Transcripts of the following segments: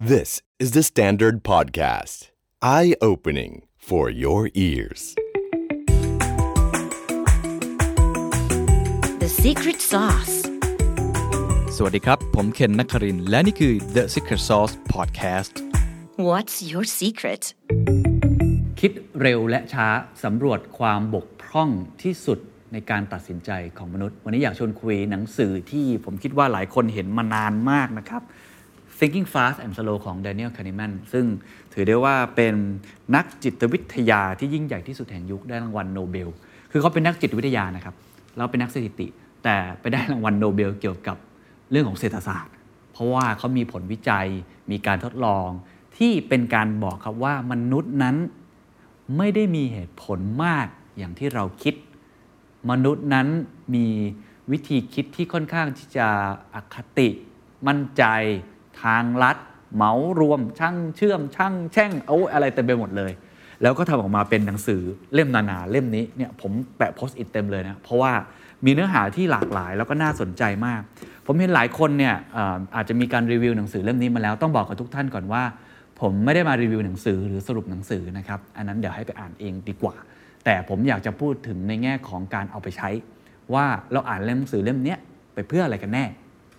This is the Standard Podcast. Eye opening for your ears. The secret sauce. สวัสดีครับ ผมเคนนักครินทร์และนี่คือ The Secret Sauce Podcast What's your secret? คิดเร็วและช้าสำรวจความบกพร่องที่สุดในการตัดสินใจของมนุษย์ วันนี้อยากชวนคุยหนังสือที่ผมคิดว่าหลายคนเห็นมานานมากนะครับ Thinking Fast and Slow ของ Daniel Kahneman ซึ่งถือได้ว่าเป็นนักจิตวิทยาที่ยิ่งใหญ่ที่สุดแห่งยุคได้รางวัลโนเบล คือเขาเป็นนักจิตวิทยานะครับ แล้วเป็นนักสถิติ แต่ไปได้รางวัลโนเบลเกี่ยวกับเรื่องของเศรษฐศาสตร์ เพราะว่าเขามีผลวิจัย มีการทดลอง ที่เป็นการบอกครับว่ามนุษย์นั้นไม่ได้มีเหตุผลมากอย่างที่เราคิด มนุษย์นั้นมีวิธีคิดที่ค่อนข้างที่จะอคติ มั่นใจ ทางลัดเหมารวมช่างเชื่อมช่างแช่งเอาอะไรเต็มไปหมดเลย แล้วก็ทำออกมาเป็นหนังสือเล่มนาๆเล่มนี้เนี่ยผมแปะโพสต์อิทเต็มเลยนะเพราะว่ามีเนื้อหาที่หลากหลายแล้วก็น่าสนใจมาก ผมเห็นหลายคนเนี่ยอาอาจจะมีการรีวิวหนังสือเล่มนี้มาแล้วต้องบอกกับทุกท่านก่อนว่า ผมไม่ได้มารีวิวหนังสือหรือสรุปหนังสือนะครับอันนั้นเดี๋ยวให้ไปอ่านเองดีกว่า แต่ผมอยากจะพูดถึงในแง่ของการเอาไปใช้ ว่าเราอ่านเล่มหนังสือเล่มนี้ไปเพื่ออะไรกันแน่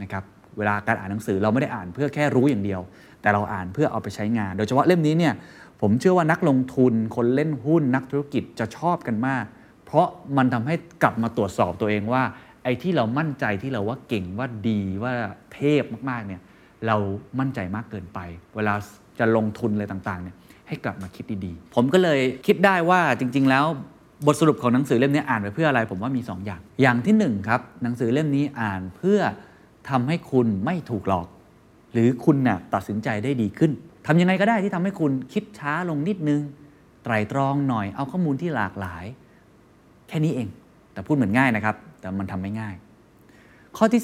นะครับ เวลาการอ่านหนังสือเราไม่ได้อ่านเพื่อแค่รู้อย่างเดียว แต่เราอ่านเพื่อเอาไปใช้งาน โดยเฉพาะเล่มนี้เนี่ยผมเชื่อว่านักลงทุนคนเล่นหุ้นนักธุรกิจจะชอบกันมาก เพราะมันทำให้กลับมาตรวจสอบตัวเองว่า ไอ้ที่เรามั่นใจที่เราว่าเก่งว่าดีว่าเทพมากๆเนี่ยเรามั่นใจมากเกินไป เวลาจะลงทุนอะไรต่างๆเนี่ยให้กลับมาคิดดีๆ ผมก็เลยคิดได้ว่าจริง ๆ แล้วบทสรุปของหนังสือเล่มนี้อ่านไปเพื่ออะไร ผมว่ามี2อย่าง อย่างที่1ครับหนังสือเล่มนี้อ่านเพื่อ ทำให้คุณไม่ถูกหลอก หรือคุณน่ะตัดสินใจได้ดีขึ้นทำยังไงก็ได้ที่ทำให้คุณคิดช้าลงนิดนึง ไตรตรองหน่อยเอาข้อมูลที่หลากหลาย แค่นี้เอง แต่พูดเหมือนง่ายนะครับ แต่มันทำไม่ง่าย ข้อที่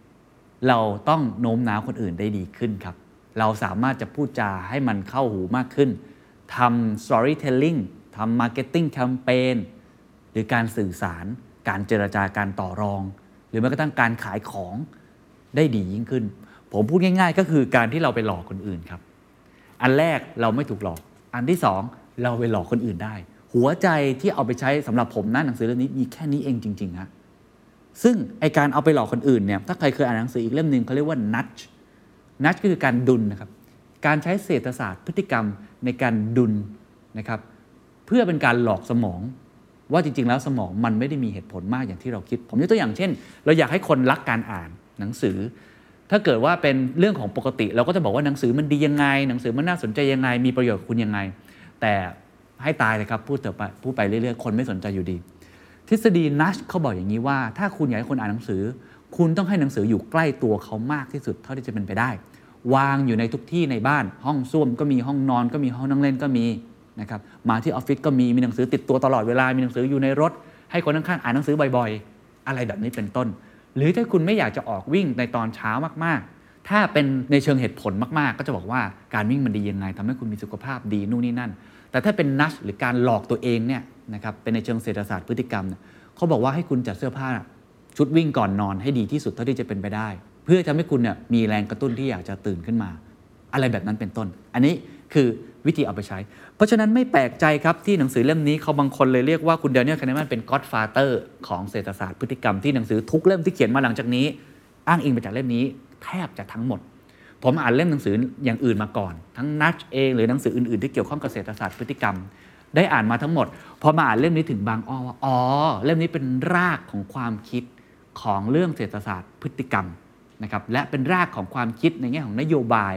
2 เราต้องโน้มน้าวคนอื่นได้ดีขึ้นครับ เราสามารถจะพูดจาให้มันเข้าหูมากขึ้นทำ storytelling ทำ marketing campaign หรือการสื่อสาร การเจรจาการต่อรอง หรือแม้กระทั่งการขายของได้ดียิ่งขึ้น ผมพูดง่าย ๆ ก็คือการที่เราไปหลอกคนอื่นครับ อันแรกเราไม่ถูกหลอก อันที่สองเราไปหลอกคนอื่นได้ หัวใจที่เอาไปใช้สำหรับผมนะหนังสือเล่มนี้มีแค่นี้เองจริงๆฮะซึ่งไอการเอาไปหลอกคนอื่นเนี่ยถ้าใครเคยอ่านหนังสืออีกเล่มหนึ่งเขาเรียกว่า nudge nudge ก็คือการดุลนะครับการใช้เศรษฐศาสตร์พฤติกรรมในการดุลนะครับเพื่อเป็นการหลอกสมอง ว่าจริง ๆ แล้วสมองมันไม่ได้มีเหตุผลมากอย่างที่เราคิด ผมยกตัวอย่างเช่น เราอยากให้คนรักการอ่านหนังสือ ถ้าเกิดว่าเป็นเรื่องของปกติ เราก็จะบอกว่าหนังสือมันดียังไง หนังสือมันน่าสนใจยังไง มีประโยชน์กับคุณยังไง แต่ให้ตายเลยครับพูดต่อไปพูดไปเรื่อยๆคนไม่สนใจอยู่ดี ทฤษฎีนัชเขาบอกอย่างนี้ว่า ถ้าคุณอยากให้คนอ่านหนังสือ คุณต้องให้หนังสืออยู่ใกล้ตัวเขามากที่สุดเท่าที่จะเป็นไปได้ วางอยู่ในทุกที่ในบ้าน ห้องส้วมก็มีห้องนอนก็มีห้องนั่งเล่นก็มี นะครับมาที่ออฟฟิศก็มีมีหนังสือติดตัวตลอดเวลา มีหนังสืออยู่ในรถ ให้คนข้างๆอ่านหนังสือบ่อยๆ อะไรแบบนี้เป็นต้น หรือถ้าคุณไม่อยากจะออกวิ่งในตอนเช้ามากๆ ถ้าเป็นในเชิงเหตุผลมากๆ ก็จะบอกว่าการวิ่งมันดียังไงทำให้คุณมีสุขภาพดีนู่นนี่นั่น แต่ถ้าเป็นนัชหรือการหลอกตัวเองเนี่ยนะครับเป็นในเชิงเศรษฐศาสตร์พฤติกรรม เขาบอกว่าให้คุณจัดเสื้อผ้าชุดวิ่งก่อนนอนให้ดีที่สุดเท่าที่จะเป็นไปได้ เพื่อทำให้คุณเนี่ยมีแรงกระตุ้นที่อยากจะตื่นขึ้นมา อะไรแบบนั้นเป็นต้น อันนี้คือ วิธีเอาไปใช้ เพราะฉะนั้นไม่แปลกใจครับที่หนังสือเล่มนี้เขาบางคนเลยเรียกว่าคุณ Daniel Kahneman เป็น godfather ของเศรษฐศาสตร์พฤติกรรมที่หนังสือทุกเล่มที่เขียนมาหลังจากนี้ อ้างอิงมาจากเล่มนี้แทบจะทั้งหมด ผมอ่านเล่มหนังสืออย่างอื่นมาก่อน ทั้งนัชเองหรือหนังสืออื่นๆที่เกี่ยวข้องกับเศรษฐศาสตร์พฤติกรรม ได้อ่านมาทั้งหมดพอมาอ่านเล่มนี้ถึงบางอ้อว่าอ๋อเล่มนี้เป็นรากของความคิดของเรื่องเศรษฐศาสตร์พฤติกรรมนะครับและเป็นรากของความคิดในแง่ของนโยบาย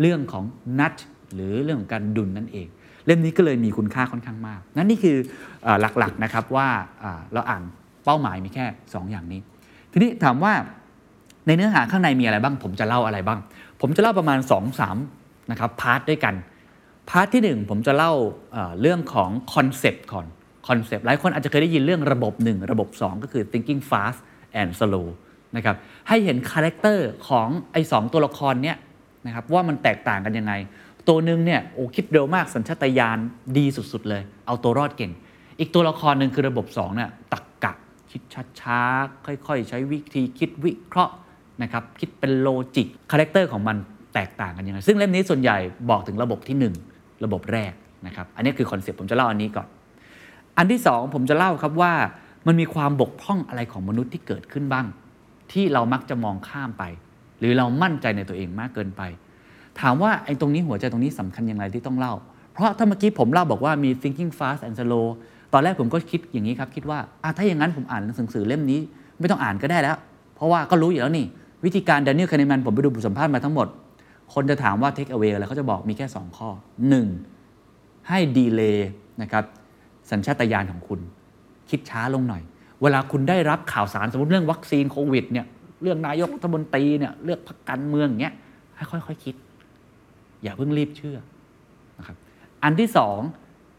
เรื่องของนัช หรือเรื่องของการดุลนั่นเอง เล่มนี้ก็เลยมีคุณค่าค่อนข้างมาก นั่นนี่คืออหลักๆนะครับว่าเราอ่านเป้าหมายมีแค่ 2 อย่างนี้ ทีนี้ถามว่าในเนื้อหาข้างในมีอะไรบ้าง ผมจะเล่าอะไรบ้าง ผมจะเล่าประมาณ 2-3นะครับ part ด้วยกัน part ที่ 1 ผมจะเล่าเอ่อเรื่องของคอนเซปต์ก่อนคอนเซปต์หลายคนอาจจะเคยได้ยินเรื่องระบบ 1 ระบบ 2 ก็คือ thinking fast and slow นะครับให้เห็นคาแรคเตอร์ของไอ้สองตัวละครเนี้ยนะครับว่ามันแตกต่างกันยังไง ตัวหนึ่งเนี่ยโอ้คิดเร็วมากสัญชาตญาณดีสุดๆเลย เอาตัวรอดเก่ง อีกตัวละครหนึ่งคือระบบ2เนี่ยตรรกะคิดช้าๆค่อยๆ ใช้วิธีคิดวิเคราะห์นะครับคิดเป็น logic คาแรคเตอร์ของมันแตกต่างกันยังไงซึ่งเล่มนี้ส่วนใหญ่บอกถึงระบบที่ 1 ระบบแรกนะครับอันนี้คือคอนเซ็ปต์ผมจะเล่าอันนี้ก่อน อันที่ 2 ผมจะเล่าครับว่ามันมีความบกพร่องอะไรของมนุษย์ที่เกิดขึ้นบ้าง ที่เรามักจะมองข้ามไป หรือเรามั่นใจในตัวเองมากเกินไป ถามว่าไอ้ตรงนี้หัวใจตรงนี้สำคัญอย่างไรที่ต้องเล่า เพราะถ้าเมื่อกี้ผมเล่าบอกว่ามี thinking fast and slow ตอนแรกผมก็คิดอย่างนี้ครับ คิดว่าถ้าอย่างนั้นผมอ่านหนังสือเล่มนี้ ไม่ต้องอ่านก็ได้แล้ว เพราะว่าก็รู้อยู่แล้วนี่ วิธีการ Daniel Kahneman ผมไปดูบทสัมภาษณ์มาทั้งหมด คนจะถามว่า take away อะไรเขาจะบอกมีแค่ 2 ข้อ 1. ให้ดีเลย์นะครับสัญชาตญาณของคุณ คิดช้าลงหน่อย เวลาคุณได้รับข่าวสารสมมติเรื่องวัคซีนโควิดเนี่ยเรื่องนายกรัฐมนตรีเนี่ยเลือกพรรคการเมืองอย่างเงี้ยให้ค่อยๆคคิด อย่าเพิ่งรีบเชื่อนะครับอันที่สอง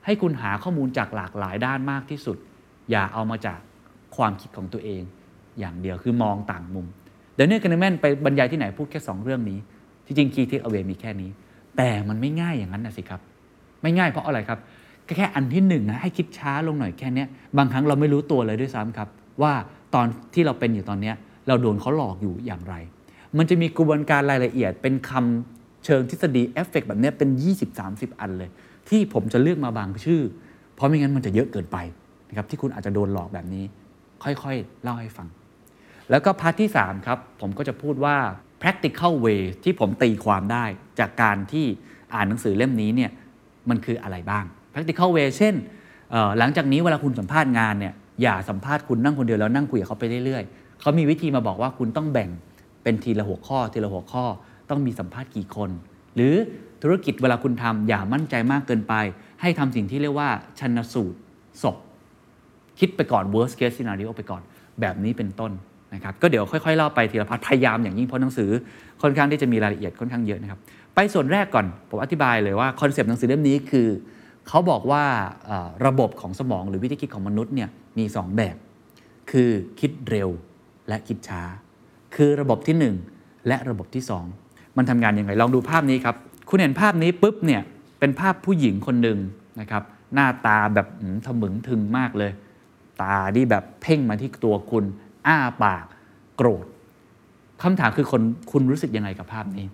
ให้คุณหาข้อมูลจากหลากหลายด้านมากที่สุด อย่าเอามาจากความคิดของตัวเอง อย่างเดียวคือมองต่างมุมเดนเนียลกันแมนไปบรรยายที่ไหนพูดแค่ 2 เรื่องนี้ที่จริงคีย์เทคเอาเวมีแค่นี้ แต่มันไม่ง่ายอย่างนั้นนะสิครับ ไม่ง่ายเพราะอะไรครับแค่อันที่หนึ่งนะให้คิดช้าลงหน่อยแค่นี้บางครั้งเราไม่รู้ตัวเลยด้วยซ้ำครับ ว่าตอนที่เราเป็นอยู่ตอนนี้เราโดนเขาหลอกอยู่อย่างไร มันจะมีกระบวนการรายละเอียดเป็นคำ เชิงทฤษฎีเอฟเฟกแบบนี้เป็น 20-30 อันเลย ที่ผมจะเลือกมาบางชื่อ เพราะไม่งั้นมันจะเยอะเกินไปนะครับที่คุณอาจจะโดนหลอกแบบนี้ ค่อยๆ เล่าให้ฟัง แล้วก็ part ที่ 3 ครับ ผมก็จะพูดว่า practical way ที่ผมตีความได้จากการที่อ่านหนังสือเล่มนี้เนี่ยมันคืออะไรบ้าง practical way เช่น หลังจากนี้เวลาคุณสัมภาษณ์งานเนี่ยอย่าสัมภาษณ์คุณนั่งคนเดียวแล้วนั่งคุยกับเขาไปเรื่อยๆ เขามีวิธีมาบอกว่าคุณต้องแบ่งเป็นทีละหัวข้อทีละหัวข้อ ต้องมีสัมภาษณ์กี่คน หรือธุรกิจเวลาคุณทำอย่ามั่นใจมากเกินไป ให้ทำสิ่งที่เรียกว่าชันสูตรศพคิดไปก่อน worst case scenario ไปก่อนแบบนี้เป็นต้นนะครับก็เดี๋ยวค่อยๆเล่าไปทีละ part พยายามอย่างยิ่งเพราะหนังสือค่อนข้างที่จะมีรายละเอียดค่อนข้างเยอะนะครับไปส่วนแรกก่อนผมอธิบายเลยว่าคอนเซปต์หนังสือเล่มนี้คือเขาบอกว่าระบบของสมองหรือวิธีคิดของมนุษย์เนี่ยมี 2 แบบ คือคิดเร็วและคิดช้า คือระบบที่ 1 และระบบที่ 2 มันทำงานยังไงลองดูภาพนี้ครับคุณเห็นภาพนี้ปุ๊บเนี่ยเป็นภาพผู้หญิงคนหนึ่งนะครับหน้าตาแบบทะมึงถึงมากเลย ตาที่แบบเพ่งมาที่ตัวคุณ อ้าปากโกรธคำถามคือคนคุณรู้สึกยังไงกับภาพนี้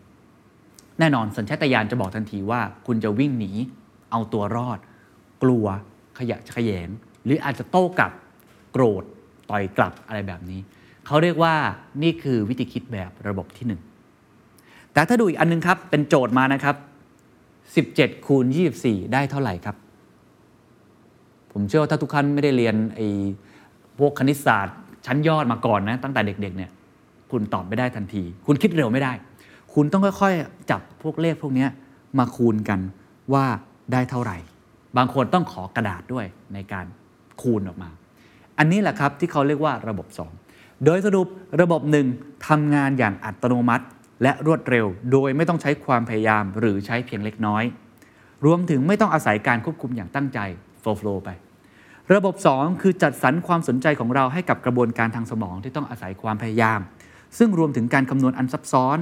แน่นอนสัญชาตญาณจะบอกทันทีว่า คุณจะวิ่งหนี เอาตัวรอด กลัวขยะขยง หรืออาจจะโต้กลับโกรธต่อยกลับอะไรแบบนี้ เขาเรียกว่านี่คือวิธีคิดแบบระบบที่หนึ่ง แต่ถ้าดูอีกอันนึงครับ เป็นโจทย์มานะครับ 17 คูณ 24 ได้เท่าไหร่ครับ ผมเชื่อว่าถ้าทุกท่านไม่ได้เรียนไอ้พวกคณิตศาสตร์ ชั้นยอดมาก่อนนะ ตั้งแต่เด็กๆเนี่ย คุณตอบไม่ได้ทันที คุณคิดเร็วไม่ได้ คุณต้องค่อยๆ จับพวกเลขพวกนี้มาคูณกันว่าได้เท่าไหร่ บางคนต้องขอกระดาษด้วยในการคูณออกมา อันนี้แหละครับที่เขาเรียกว่าระบบ 2 โดยสรุประบบหนึ่งทำงานอย่างอัตโนมัติ และรวดเร็ว โดยไม่ต้องใช้ความพยายามหรือใช้เพียงเล็กน้อย รวมถึงไม่ต้องอาศัยการควบคุมอย่างตั้งใจโฟล์ไป ระบบ 2 คือจัดสรรความสนใจของเราให้กับกระบวนการทางสมองที่ต้องอาศัยความพยายาม ซึ่งรวมถึงการคำนวณอันซับซ้อน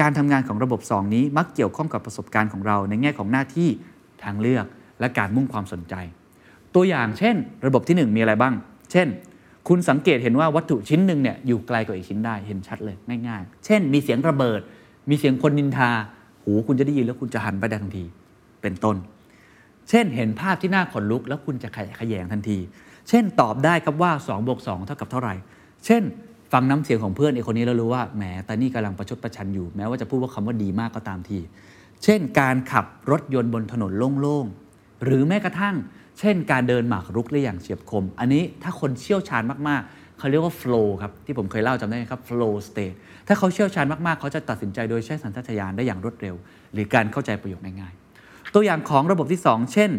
การทำงานของระบบ 2 นี้มักเกี่ยวข้องกับประสบการณ์ของเราในแง่ของหน้าที่ทางเลือกและการมุ่งความสนใจ ตัวอย่างเช่น ระบบที่ 1 มีอะไรบ้าง เช่น คุณสังเกตเห็นว่าวัตถุชิ้นหนึ่งเนี่ยอยู่ไกลกว่าอีกชิ้นได้เห็นชัดเลยง่ายๆ เช่น มีเสียงระเบิด มีเสียงคนนินทา หูคุณจะได้ยินแล้วคุณจะหันไปได้ทันที เป็นต้น เช่นเห็นภาพที่น่าขนลุก แล้วคุณจะขยขยงทันที เช่นตอบได้ครับว่า2บวก2เท่ากับเท่าไหร่ เช่น ฟังน้ำเสียงของเพื่อนไอ้คนนี้แล้วรู้ว่าแหมต่นี่กำลังประชดประชันอยู่ แม้ว่าจะพูดว่าคำว่าดีมากก็ตามที เช่นการขับรถยนต์บนถนนโล่งๆหรือแม้กระทั่ง เช่นการเดินหมากรุกได้อย่างเฉียบคม อันนี้ถ้าคนเชี่ยวชาญมากๆ เขาเรียกว่า flow ครับ ที่ผมเคยเล่าจำได้ไหมครับ flow state ถ้าเขาเชี่ยวชาญมากๆ เขาจะตัดสินใจโดยใช้สัญชาตญาณได้อย่างรวดเร็ว หรือการเข้าใจประโยคง่ายๆ ตัวอย่างของระบบที่ 2 เช่น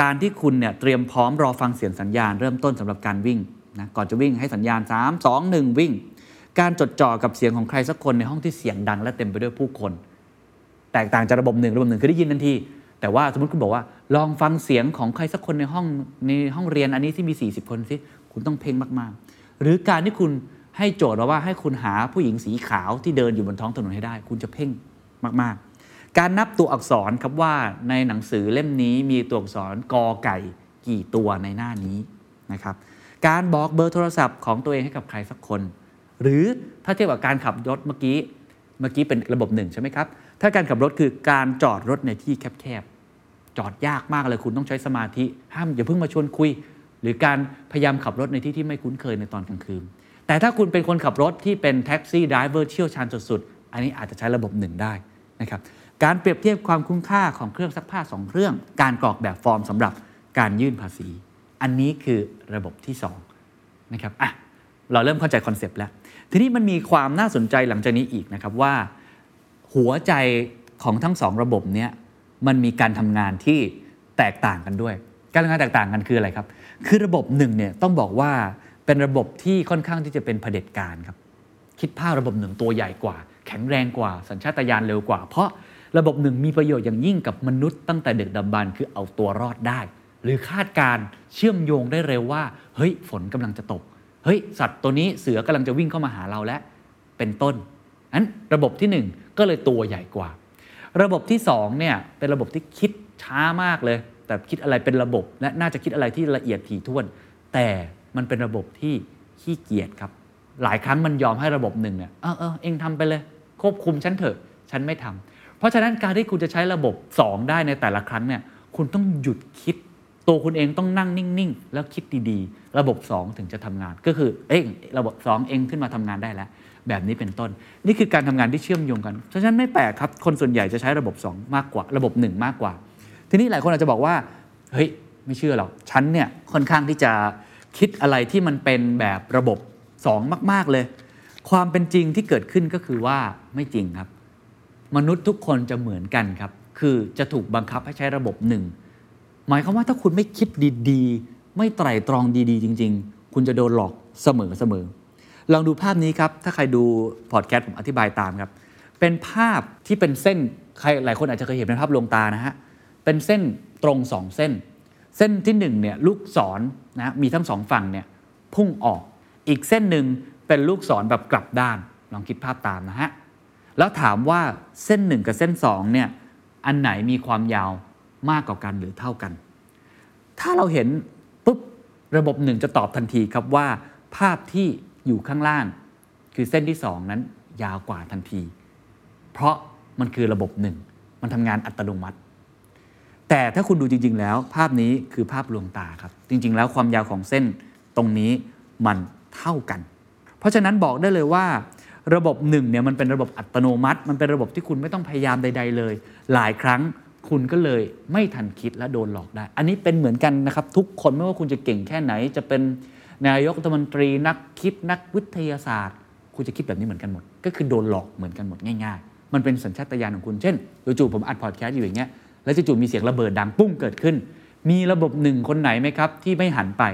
การที่คุณเนี่ยเตรียมพร้อมรอฟังเสียงสัญญาณ เริ่มต้นสำหรับการวิ่งนะก่อนจะวิ่งให้สัญญาณ 3 2 1 วิ่ง การจดจ่อกับเสียงของใครสักคนในห้องที่เสียงดังและเต็มไปด้วยผู้คน แตกต่างจากระบบหนึ่งระบบหนึ่งคือได้ยินทันที แต่ว่าสมมติคุณบอกว่า ลองฟังเสียงของใครสักคนในห้องในห้องเรียนอันนี้ที่มี 40 คนสิคุณต้องเพ่งมากๆ หรือการที่คุณให้โจทย์เราว่าให้คุณหาผู้หญิงสีขาวที่เดินอยู่บนท้องถนนให้ได้ คุณจะเพ่งมากๆ การนับตัวอักษรครับว่าในหนังสือเล่มนี้มีตัวอักษรกอไก่กี่ตัวในหน้านี้นะครับการบอกเบอร์โทรศัพท์ของตัวเองให้กับใครสักคน หรือถ้าเทียบกับการขับรถเมื่อกี้เมื่อกี้เป็นระบบหนึ่งใช่ไหมครับ ถ้าการขับรถคือการจอดรถในที่แคบๆ จอดยากมากเลยคุณต้องใช้สมาธิห้ามอย่าเพิ่งมาชวนคุย หรือการพยายามขับรถในที่ที่ไม่คุ้นเคยในตอนกลางคืน แต่ถ้าคุณเป็นคนขับรถที่เป็น taxi driver เชี่ยวชาญสุดๆอันนี้อาจจะใช้ระบบหนึ่งได้นะครับการเปรียบเทียบความคุ้มค่าของเครื่องซักผ้าสองเครื่อง การกรอกแบบฟอร์มสำหรับการยื่นภาษี อันนี้คือระบบที่สองนะครับอะเราเริ่มเข้าใจคอนเซปต์แล้ว ทีนี้มันมีความน่าสนใจหลังจากนี้อีกนะครับว่า หัวใจของทั้งสองระบบเนี้ย มันมีการทำงานที่แตกต่างกันด้วย การทำงานแตกต่างกันคืออะไรครับ คือระบบหนึ่งเนี่ยต้องบอกว่าเป็นระบบที่ค่อนข้างที่จะเป็นเผด็จการครับ คิดภาพระบบหนึ่งตัวใหญ่กว่า แข็งแรงกว่า สัญชาตญาณเร็วกว่า เพราะระบบหนึ่งมีประโยชน์อย่างยิ่งกับมนุษย์ตั้งแต่เด็กดำบรรคือเอาตัวรอดได้ หรือคาดการเชื่อมโยงได้เร็วว่า เฮ้ย ฝนกำลังจะตก เฮ้ย สัตว์ตัวนี้เสือกำลังจะวิ่งเข้ามาหาเราแล้วเป็นต้นนั้นระบบที่ 1 ก็เลยตัวใหญ่กว่า ระบบที่2เนี่ยเป็นระบบที่คิดช้ามากเลย แต่คิดอะไรเป็นระบบและน่าจะคิดอะไรที่ละเอียดถี่ถ้วน แต่มันเป็นระบบที่ขี้เกียจครับ หลายครั้งมันยอมให้ระบบหนึ่งเนี่ยเออเออเองทำไปเลย ควบคุมฉันเถอะฉันไม่ทำเพราะฉะนั้นการที่คุณจะใช้ระบบ 2 ได้ในแต่ละครั้งเนี่ยคุณต้องหยุดคิดตัวคุณเองต้องนั่งนิ่ง ๆ แล้วคิดดีๆ ระบบ 2 ถึงจะทำงาน ก็คือเองระบบ 2 เองขึ้นมาทำงานได้แล้ว แบบนี้เป็นต้น นี่คือการทำงานที่เชื่อมโยงกันเพราะฉะนั้นไม่แปลกครับคนส่วนใหญ่จะใช้ระบบ 2 มากกว่า ระบบ 1 มากกว่า ทีนี้หลายคนอาจจะบอกว่าเฮ้ยไม่เชื่อหรอกฉันเนี่ยค่อนข้างที่จะคิดอะไรที่มันเป็นแบบระบบ 2 มาก ๆเลย ความเป็นจริงที่เกิดขึ้นก็คือว่าไม่จริงครับ มนุษย์ทุกคนจะเหมือนกันครับ คือจะถูกบังคับให้ใช้ระบบหนึ่งหมายความว่าถ้าคุณไม่คิดดีๆ ไม่ไตร่ตรองดีๆ จริง ๆ คุณจะโดนหลอกเสมอเสมอ ลองดูภาพนี้ครับ ถ้าใครดูพอดแคสต์ผมอธิบายตามครับ เป็นภาพที่เป็นเส้นใครหลายคนอาจจะเคยเห็นเป็นภาพลวงตานะฮะ เป็นเส้นตรงสองเส้น เส้นที่หนึ่งเนี่ยลูกศรนะมีทั้งสองฝั่งเนี่ยพุ่งออก อีกเส้นหนึ่งเป็นลูกศรแบบกลับด้าน ลองคิดภาพตามนะฮะ แล้วถามว่าเส้นหนึ่งกับเส้นสองเนี่ยอันไหนมีความยาวมากกว่ากันหรือเท่ากัน ถ้าเราเห็นปุ๊บระบบหนึ่งจะตอบทันทีครับว่า ภาพที่ อยู่ข้างล่าง คือเส้นที่สองนั้นยาวกว่าทันที เพราะมันคือระบบหนึ่งมันทำงานอัตโนมัติ แต่ถ้าคุณดูจริง ๆ แล้ว ภาพนี้คือภาพลวงตาครับ จริง ๆ แล้วความยาวของเส้นตรงนี้มันเท่ากัน เพราะฉะนั้นบอกได้เลยว่า ระบบหนึ่งเนี่ยมันเป็นระบบอัตโนมัติ มันเป็นระบบที่คุณไม่ต้องพยายามใด ๆ เลย หลายครั้งคุณก็เลยไม่ทันคิดและโดนหลอกได้ อันนี้เป็นเหมือนกันนะครับ ทุกคนไม่ว่าคุณจะเก่งแค่ไหนจะเป็น นายกรัฐมนตรีนักคิดนักวิทยาศาสตร์ คุณจะคิดแบบนี้เหมือนกันหมด ก็คือโดนหลอกเหมือนกันหมดง่ายๆ มันเป็นสัญชาตญาณของคุณเช่นจู่ๆผมอัดพอดแคสต์อยู่อย่างเงี้ยแล้วจู่ๆมีเสียงระเบิดดังปุ้งเกิดขึ้น มีระบบหนึ่งคนไหนไหมครับ ที่ไม่หันไป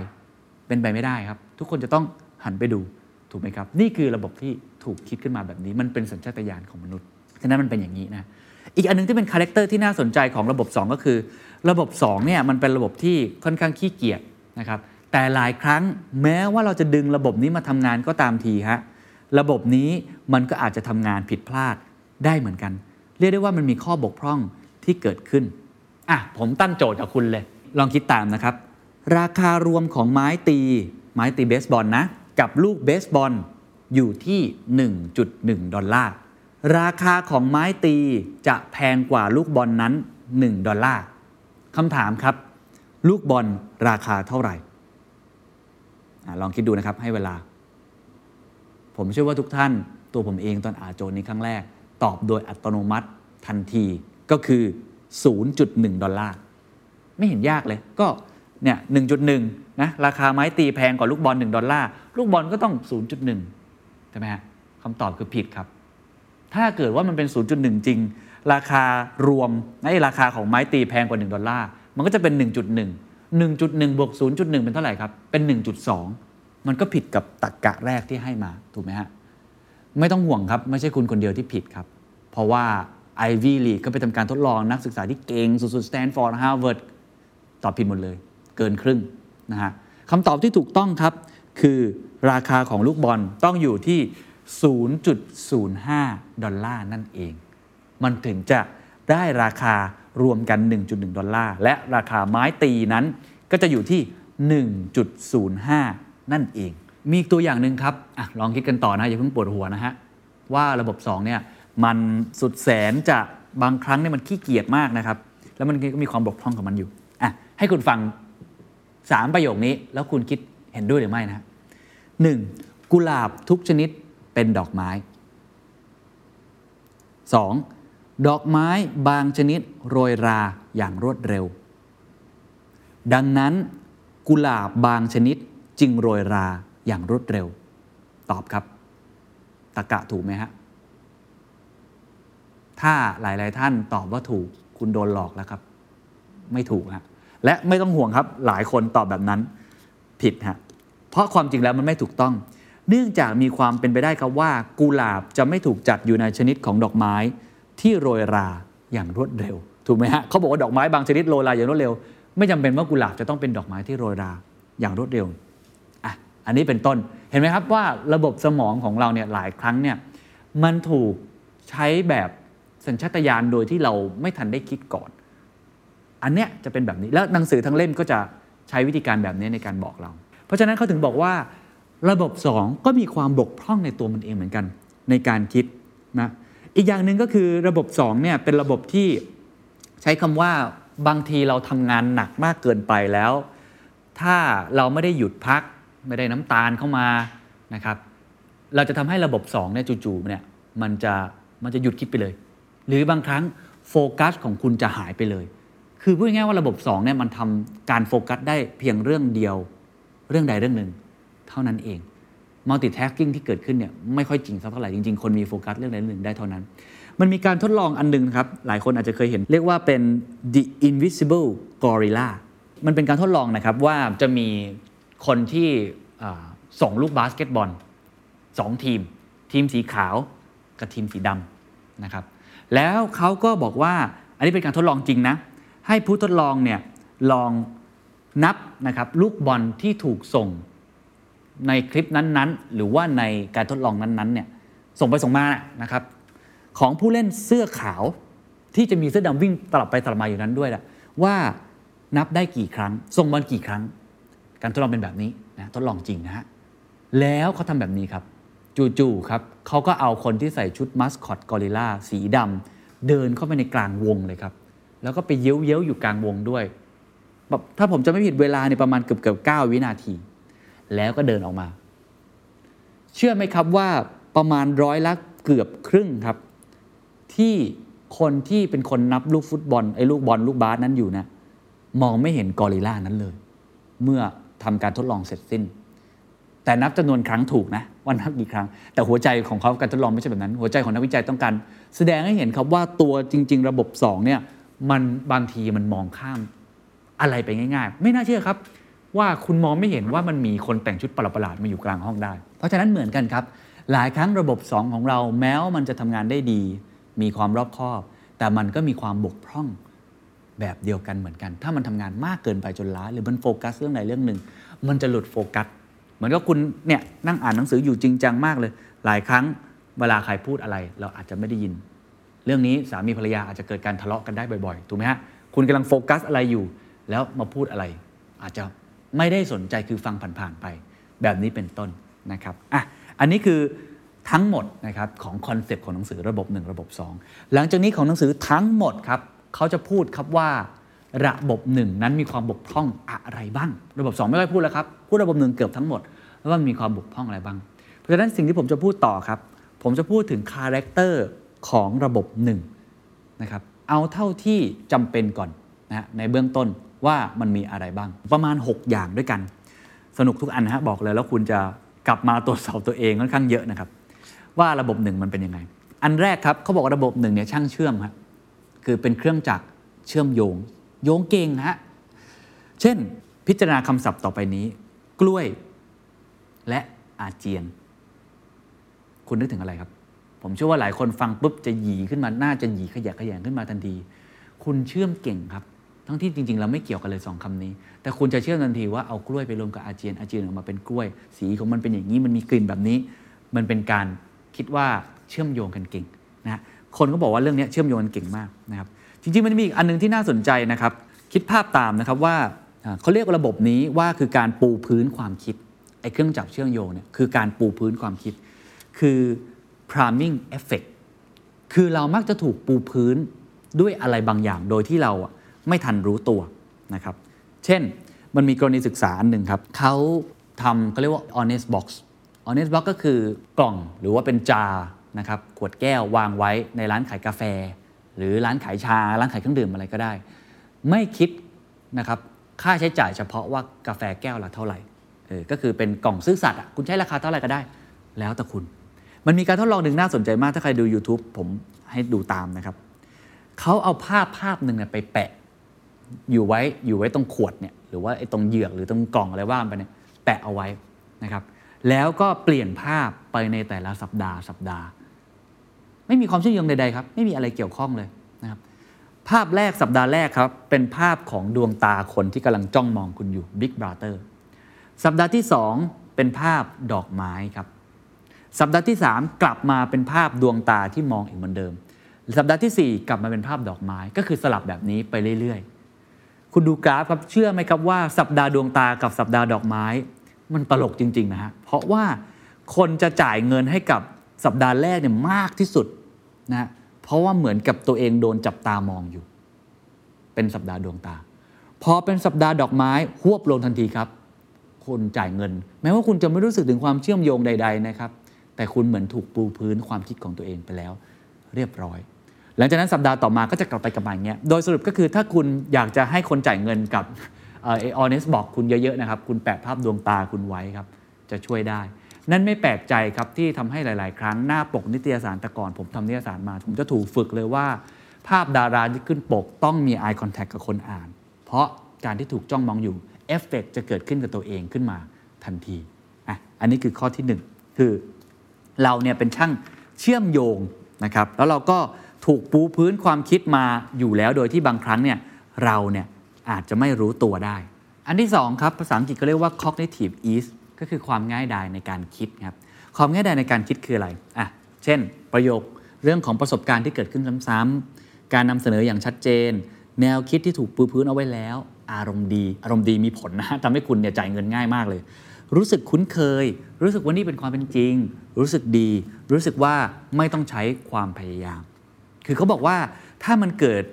เป็นไปไม่ได้ครับ ทุกคนจะต้องหันไปดูถูกไหมครับ นี่คือระบบที่ถูกคิดขึ้นมาแบบนี้ มันเป็นสัญชาตญาณของมนุษย์ฉะนั้นมันเป็นอย่างนี้นะอีกอันนึงที่เป็นคาแรคเตอร์ที่น่าสนใจของระบบ 2 ก็คือ ระบบ2เนี่ยมันเป็นระบบที่ค่อนข้างขี้เกียจนะครับ แต่หลายครั้งแม้ว่าเราจะดึงระบบนี้มาทำงานก็ตามทีฮะระบบนี้มันก็อาจจะทำงานผิดพลาดได้เหมือนกัน เรียกได้ว่ามันมีข้อบกพร่องที่เกิดขึ้นอะผมตั้งโจทย์กับคุณเลย ลองคิดตามนะครับ ราคารวมของไม้ตี ไม้ตีเบสบอลนะ กับลูกเบสบอลอยู่ที่ 1.1 ดอลลาร์ ราคาของไม้ตีจะแพงกว่าลูกบอลนั้น 1 ดอลลาร์คำถามครับ ลูกบอลราคาเท่าไหร่ ลองคิดดูนะครับให้เวลา ผมเชื่อว่าทุกท่านตัวผมเองตอนอ่านโจทย์นี้ครั้งแรก ตอบโดยอัตโนมัติทันทีก็คือ 0.1 ดอลลาร์ ไม่เห็นยากเลย ก็เนี่ย1.1นะราคาไม้ตีแพงกว่าลูกบอล1ดอลลาร์ลูกบอลก็ต้อง 0.1ใช่ไหมฮะคำตอบคือผิดครับ ถ้าเกิดว่ามันเป็น 0.1 จริง ราคารวมในราคาของไม้ตีแพงกว่า 1 ดอลลาร์ มันก็จะเป็น 1.1 1.1บวก0.1 เป็นเท่าไหร่ครับ เป็น 1.2 มันก็ผิดกับตรกกะแรกที่ให้มาถูกไหมฮะไม่ต้องห่วงครับ ไม่ใช่คุณคนเดียวที่ผิดครับ เพราะว่า Ivy League ก็ไปทำการทดลองนักศึกษาที่เก่งสุดๆ Stanford Harvard ตอบผิดหมดเลย เกินครึ่งนะฮะคำตอบที่ถูกต้องครับ คือราคาของลูกบอลต้องอยู่ที่ 0.05 ดอลลาร์นั่นเอง มันถึงจะได้ราคา รวมกัน 1.1 ดอลลาร์ และราคาไม้ตีนั้นก็จะอยู่ที่ 1.05 นั่นเอง มีอีกตัวอย่างหนึ่งครับอลองคิดกันต่อนะอย่าเพิ่งปวดหัวนะฮะ ว่าระบบ 2 เนี่ยมันสุดแสนจะบางครั้งเนี่ยมันขี้เกียจมากนะครับ แล้วมันก็มีความบกพร่องของมันอยู่อะให้คุณฟังสามประโยคนี้ แล้วคุณคิดเห็นด้วยหรือไม่นะหนึ่งกุหลาบทุกชนิดเป็นดอกไม้ 2. ดอกไม้บางชนิดโรยราอย่างรวดเร็ว ดังนั้น กุหลาบบางชนิดจึงโรยราอย่างรวดเร็ว ตอบครับตะกะถูกไหมฮะ ถ้าหลาย ๆ ท่านตอบว่าถูกคุณโดนหลอกแล้วครับ ไม่ถูกฮะและไม่ต้องห่วงครับ หลายคนตอบแบบนั้นผิดฮะเพราะความจริงแล้วมันไม่ถูกต้อง เนื่องจากมีความเป็นไปได้ครับว่า กุหลาบจะไม่ถูกจัดอยู่ในชนิดของดอกไม้ ที่โรยราอย่างรวดเร็ว ถูกไหมฮะเขาบอกว่าดอกไม้บางชนิดโรยราอย่างรวดเร็ว ไม่จำเป็นว่ากุหลาบจะต้องเป็นดอกไม้ที่โรยราอย่างรวดเร็วอะอันนี้เป็นต้นเห็นไหมครับว่าระบบสมองของเราเนี่ยหลายครั้งเนี่ยมันถูกใช้แบบสัญชาตญาณโดยที่เราไม่ทันได้คิดก่อน อันเนี้ยจะเป็นแบบนี้แล้วหนังสือทั้งเล่มก็จะใช้วิธีการแบบนี้ในการบอกเรา เพราะฉะนั้นเขาถึงบอกว่าระบบ 2 ก็มีความบกพร่องในตัวมันเองเหมือนกัน ในการคิดนะ อีกอย่างหนึ่งก็คือระบบ2เนี่ยเป็นระบบที่ใช้คำว่าบางทีเราทำงานหนักมากเกินไปแล้ว ถ้าเราไม่ได้หยุดพัก ไม่ได้น้ำตาลเข้ามานะครับ เราจะทำให้ระบบ2เนี่ยจู่ๆเนี่ยมันจะมันจะหยุดคิดไปเลย หรือบางครั้งโฟกัสของคุณจะหายไปเลย คือพูดง่ายๆว่าระบบ2เนี่ยมันทำการโฟกัสได้เพียงเรื่องเดียว เรื่องใดเรื่องหนึ่ง เท่านั้นเอง มัลติ t a สกิ้งที่เกิดขึ้นเนี่ยไม่ค่อยจริงสักเท่าไหร่จริงๆ คนมีโฟกัสเรื่องใดเรื่องหนึ่งได้เท่านั้น มันมีการทดลองอันหนึงครับ หลายคนอาจจะเคยเห็น เรียกว่าเป็น the invisible gorilla มันเป็นการทดลองนะครับว่าจะมีคนที่ส่งลูกบาสเกตบอลสองทีม ทีมสีขาวกับทีมสีดำนะครับแล้วเขาก็บอกว่าอันนี้เป็นการทดลองจริงนะ ให้ผู้ทดลองเนี่ยลองนับนะครับลูกบอลที่ถูกส่ง ในคลิปนั้นๆ หรือว่าในการทดลองนั้นๆเนี่ยส่งไปส่งมานะครับ ของผู้เล่นเสื้อขาวที่จะมีเสื้อดำวิ่งตลับไปตลับมาอยู่นั้นด้วยนะว่านับได้กี่ครั้งส่งบอลกี่ครั้ง การทดลองเป็นแบบนี้นะทดลองจริงนะฮะแล้วเขาทำแบบนี้ครับ จู่ๆครับเขาก็เอาคนที่ใส่ชุดมัสคอตกอริลลาสีดำเดินเข้าไปในกลางวงเลยครับ แล้วก็ไปเย้ยวๆอยู่กลางวงด้วยแบบถ้าผมจะไม่ผิดเวลาในประมาณเกือบเกือบเก้าวินาที แล้วก็เดินออกมา เชื่อไหมครับว่าประมาณร้อยละเกือบครึ่งครับ ที่คนที่เป็นคนนับลูกฟุตบอลไอ้ลูกบอลลูกบาสนั้นอยู่นะ มองไม่เห็นกอริลลานั้นเลย เมื่อทำการทดลองเสร็จสิ้น แต่นับจำนวนครั้งถูกนะว่านับกี่ครั้ง แต่หัวใจของเขาการทดลองไม่ใช่แบบนั้น หัวใจของนักวิจัยต้องการ แสดงให้เห็นครับว่าตัวจริง ๆ ระบบ2เนี่ยมันบางทีมันมองข้ามอะไรไปง่าย ๆ ไม่น่าเชื่อครับ ว่าคุณมองไม่เห็นว่ามันมีคนแต่งชุดประหลาดมาอยู่กลางห้องได้ เพราะฉะนั้นเหมือนกันครับ หลายครั้งระบบ 2 ของเราแม้ว่ามันจะทำงานได้ดี มีความรอบคอบ แต่มันก็มีความบกพร่องแบบเดียวกันเหมือนกัน ถ้ามันทำงานมากเกินไปจนล้า หรือมันโฟกัสเรื่องใดเรื่องหนึ่ง มันจะหลุดโฟกัส เหมือนกับคุณเนี่ยนั่งอ่านหนังสืออยู่จริงจังมากเลย หลายครั้งเวลาใครพูดอะไร เราอาจจะไม่ได้ยิน เรื่องนี้สามีภรรยาอาจจะเกิดการทะเลาะกันได้บ่อยๆ ถูกไหมฮะ คุณกำลังโฟกัสอะไรอยู่ แล้วมาพูดอะไร อาจจะ ไม่ได้สนใจคือฟังผ่านๆไป แบบนี้เป็นต้นนะครับอะอันนี้คือทั้งหมดนะครับของคอนเซปต์ของหนังสือระบบ 1 ระบบ 2 หลังจากนี้ของหนังสือทั้งหมดครับเขาจะพูดครับว่าระบบหนึ่งนั้นมีความบกพร่องอะไรบ้าง ระบบ 2 ไม่ค่อยพูดแล้วครับพูดระบบหนึ่งเกือบทั้งหมดว่ามีความบกพร่องอะไรบ้าง เพราะฉะนั้นสิ่งที่ผมจะพูดต่อครับ ผมจะพูดถึงคาแรคเตอร์ของระบบหนึ่งนะครับเอาเท่าที่จำเป็นก่อนนะฮะในเบื้องต้น ว่ามันมีอะไรบ้าง ประมาณ 6 อย่างด้วยกัน สนุกทุกอันนะฮะบอกเลยแล้วคุณจะกลับมาตรวจสอบตัวเองค่อนข้างเยอะนะครับ ว่าระบบหนึ่งมันเป็นยังไง อันแรกครับเขาบอกว่าระบบหนึ่งเนี่ยช่างเชื่อมครับคือเป็นเครื่องจักรเชื่อมโยง โยงเก่งฮะเช่น พิจารณาคำศัพท์ต่อไปนี้ กล้วย และอาเจียน คุณนึกถึงอะไรครับ ผมเชื่อว่าหลายคนฟังปุ๊บจะหยีขึ้นมาหน้าจะหยีขยะขยงขึ้นมาทันที คุณเชื่อมเก่งครับ ทั้งที่จริงๆ เราไม่เกี่ยวกันเลยสองคำนี้ แต่คุณจะเชื่อทันทีว่าเอากล้วยไปรวมกับอาเจียนอาเจียนออกมาเป็นกล้วย สีของมันเป็นอย่างนี้มันมีกลิ่นแบบนี้ มันเป็นการคิดว่าเชื่อมโยงกันเก่งนะคนก็บอกว่าเรื่องนี้เชื่อมโยงกันเก่งมากนะครับจริงๆมันมีอีกอันหนึงที่น่าสนใจนะครับ คิดภาพตามนะครับว่าเขาเรียกระบบนี้ว่าคือการปูพื้นความคิดไอ้เครื่องจักรเชื่อมโยงเนี่ยคือการปูพื้นความคิด คือ priming effect คือเรามักจะถูกปูพื้นด้วยอะไรบางอย่างโดยที่เราอะ ไม่ทันรู้ตัวนะครับ เช่นมันมีกรณีศึกษาอันหนึ่งครับเขาทำเขาเรียกว่า honest box honest box ก็คือกล่องหรือว่าเป็นจานะครับขวดแก้ววางไว้ในร้านขายกาแฟ หรือร้านขายชา ร้านขายเครื่องดื่มอะไรก็ได้ ไม่คิดนะครับค่าใช้จ่ายเฉพาะว่ากาแฟแก้วละเท่าไหร่เออก็คือเป็นกล่องซื่อสัตย์อะคุณใช้ราคาเท่าไหร่ก็ได้ แล้วแต่คุณ มันมีการทดลองหนึ่งน่าสนใจมากถ้าใครดู YouTube ผมให้ดูตามนะครับเขาเอาภาพภาพหนึ่งเนี่ยไปแปะ อยู่ไว้อยู่ไว้ตรงขวดเนี่ยหรือว่าไอ้ตรงเหยือกหรือตรงกล่องอะไรว่างไปเนี่ยแปะเอาไว้นะครับ แล้วก็เปลี่ยนภาพไปในแต่ละสัปดาห์ สัปดาห์ ไม่มีความเชื่อมโยงใดๆครับ ไม่มีอะไรเกี่ยวข้องเลยนะครับภาพแรกสัปดาห์แรกครับ เป็นภาพของดวงตาคนที่กำลังจ้องมองคุณอยู่ Big Brother สัปดาห์ที่ 2 เป็นภาพดอกไม้ครับ สัปดาห์ที่ 3 กลับมาเป็นภาพดวงตาที่มองอีกเหมือนเดิม สัปดาห์ทีสี่4 กลับมาเป็นภาพดอกไม้ก็คือสลับแบบนี้ไปเรื่อยๆ คุณดูกราฟครับเชื่อไหมครับว่าสัปดาห์ดวงตากับสัปดาห์ดอกไม้ มันตลกจริงๆนะฮะเพราะว่าคนจะจ่ายเงินให้กับสัปดาห์แรกเนี่ยมากที่สุดนะเพราะว่าเหมือนกับตัวเองโดนจับตามองอยู่ เป็นสัปดาห์ดวงตา พอเป็นสัปดาห์ดอกไม้หวบลงทันทีครับคุณจ่ายเงิน แม้ว่าคุณจะไม่รู้สึกถึงความเชื่อมโยงใด ๆนะครับ แต่คุณเหมือนถูกปูพื้นความคิดของตัวเองไปแล้ว เรียบร้อย หลังจากนั้นสัปดาห์ต่อมาก็จะกลับไปกลับมาอย่างเงี้ยโดยสรุปก็คือถ้าคุณอยากจะให้คนจ่ายเงินกับเออเนสบอกคุณเยอะๆนะครับ คุณแปะภาพดวงตาคุณไว้ครับ จะช่วยได้ นั่นไม่แปลกใจครับที่ทำให้หลาย ๆ ครั้งหน้าปกนิตยสารแต่ก่อน ผมทำนิตยสารมา ผมจะถูกฝึกเลยว่า ภาพดาราที่ขึ้นปกต้องมี eye contact กับคนอ่าน เพราะการที่ถูกจ้องมองอยู่เอฟเฟกจะเกิดขึ้นกับตัวเองขึ้นมาทันทีอะอันนี้คือข้อที่หนึ่งคือเราเนี่ยเป็นช่างเชื่อมโยงนะครับ แล้วเราก็ ถูกปูพื้นความคิดมาอยู่แล้วโดยที่บางครั้งเนี่ยเราเนี่ยอาจจะไม่รู้ตัวได้ อันที่สองครับภาษาอังกฤษก็เรียกว่า cognitive ease ก็คือความง่ายดายในการคิดครับความง่ายดายในการคิดคืออะไรอะเช่น ประโยคเรื่องของประสบการณ์ที่เกิดขึ้นซ้ำๆการนำเสนออย่างชัดเจน แนวคิดที่ถูกปูพื้นเอาไว้แล้ว อารมณ์ดี อารมณ์ดีมีผลนะทำให้คุณเนี่ยจ่ายเงินง่ายมากเลย รู้สึกคุ้นเคย รู้สึกว่านี่เป็นความเป็นจริง รู้สึกดี รู้สึกว่าไม่ต้องใช้ความพยายาม คือเขาบอกว่าถ้ามันเกิด